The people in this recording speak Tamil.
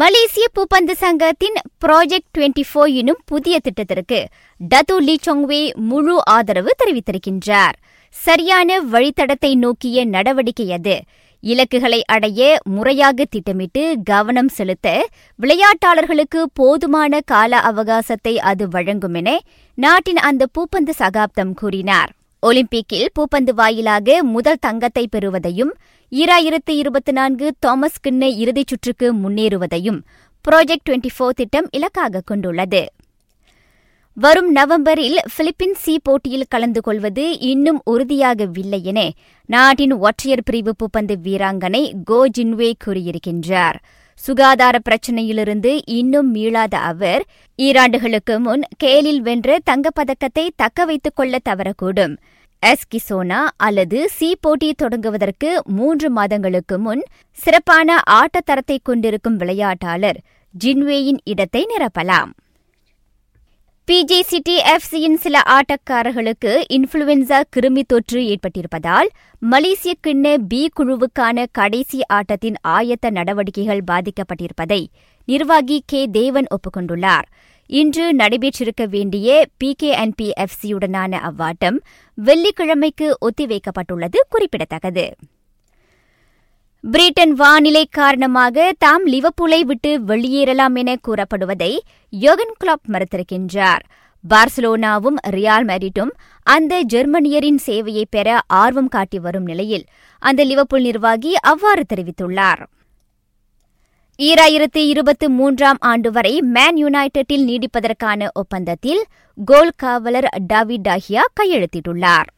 மலேசிய பூப்பந்து சங்கத்தின் ப்ராஜெக்ட் டுவெண்டி ஃபோர் எனும் புதிய திட்டத்திற்கு டத்து லீ சொங்வே முழு ஆதரவு தெரிவித்திருக்கின்றார். சரியான வழித்தடத்தை நோக்கிய நடவடிக்கை அது. இலக்குகளை அடைய முறையாக திட்டமிட்டு கவனம் செலுத்த விளையாட்டாளர்களுக்கு போதுமான கால அவகாசத்தை அது வழங்கும் என நாட்டின் அந்த பூப்பந்து சகாப்தம் கூறினார். ஒலிம்பிக்கில் பூப்பந்து வாயிலாக முதல் தங்கத்தை பெறுவதையும் ஈராயிரத்து இருபத்தி நான்கு தாமஸ் கிண்ணை இறுதிச் சுற்றுக்கு முன்னேறுவதையும் ப்ராஜெக்ட் டுவெண்டி ஃபோர் திட்டம் இலக்காக கொண்டுள்ளது. வரும் நவம்பரில் பிலிப்பின் சி போட்டியில் கலந்து கொள்வது இன்னும் உறுதியாகவில்லை என நாட்டின் ஒற்றையர் பிரிவு பூப்பந்து வீராங்கனை கோ ஜின்வே கூறியிருக்கின்றார். சுகாதார பிரச்சினையிலிருந்து இன்னும் மீளாத அவர் ஈராண்டுகளுக்கு முன் கேலில் வென்ற தங்கப்பதக்கத்தை தக்க வைத்துக் கொள்ள தவறக்கூடும். எஸ்கிசோனா அல்லது சி போட்டி தொடங்குவதற்கு மூன்று மாதங்களுக்கு முன் சிறப்பான ஆட்டத்தரத்தை கொண்டிருக்கும் விளையாட்டாளர் ஜின்வேயின் இடத்தை நிரப்பலாம். பிஜே சிட்டி எஃப்சியின் சில ஆட்டக்காரர்களுக்கு இன்ஃபுளுவென்சா கிருமி தொற்று ஏற்பட்டிருப்பதால் மலேசிய கிண்ண பி குழுவுக்கான கடைசி ஆட்டத்தின் ஆயத்த நடவடிக்கைகள் பாதிக்கப்பட்டிருப்பதை நிர்வாகி கே. தேவன் ஒப்புக்கொண்டுள்ளார். இன்று நடைபெற்றிருக்க வேண்டிய பி கே அண்ட் பி எஃப்சியுடனான அவ்வாட்டம் வெள்ளிக்கிழமைக்கு ஒத்திவைக்கப்பட்டுள்ளது குறிப்பிடத்தக்கது. பிரிட்டன் வானிலை காரணமாக தாம் லிவப்பூலை விட்டு வெளியேறலாம் என கூறப்படுவதை யோகன் கிளாப் மறுத்திருக்கின்றார். பார்சலோனாவும் ரியால் மெரிட்டும் அந்த ஜெர்மனியரின் சேவையை பெற ஆர்வம் காட்டி வரும் நிலையில் அந்த லிவப்பூல் நிர்வாகி அவ்வாறு தெரிவித்துள்ளார். ஈராயிரத்து இருபத்தி மூன்றாம் ஆண்டு வரை மேன் யுனைடெட்டில் நீடிப்பதற்கான ஒப்பந்தத்தில் கோல் காவலர் டாவிட் டாஹியா கையெழுத்திட்டுள்ளார்.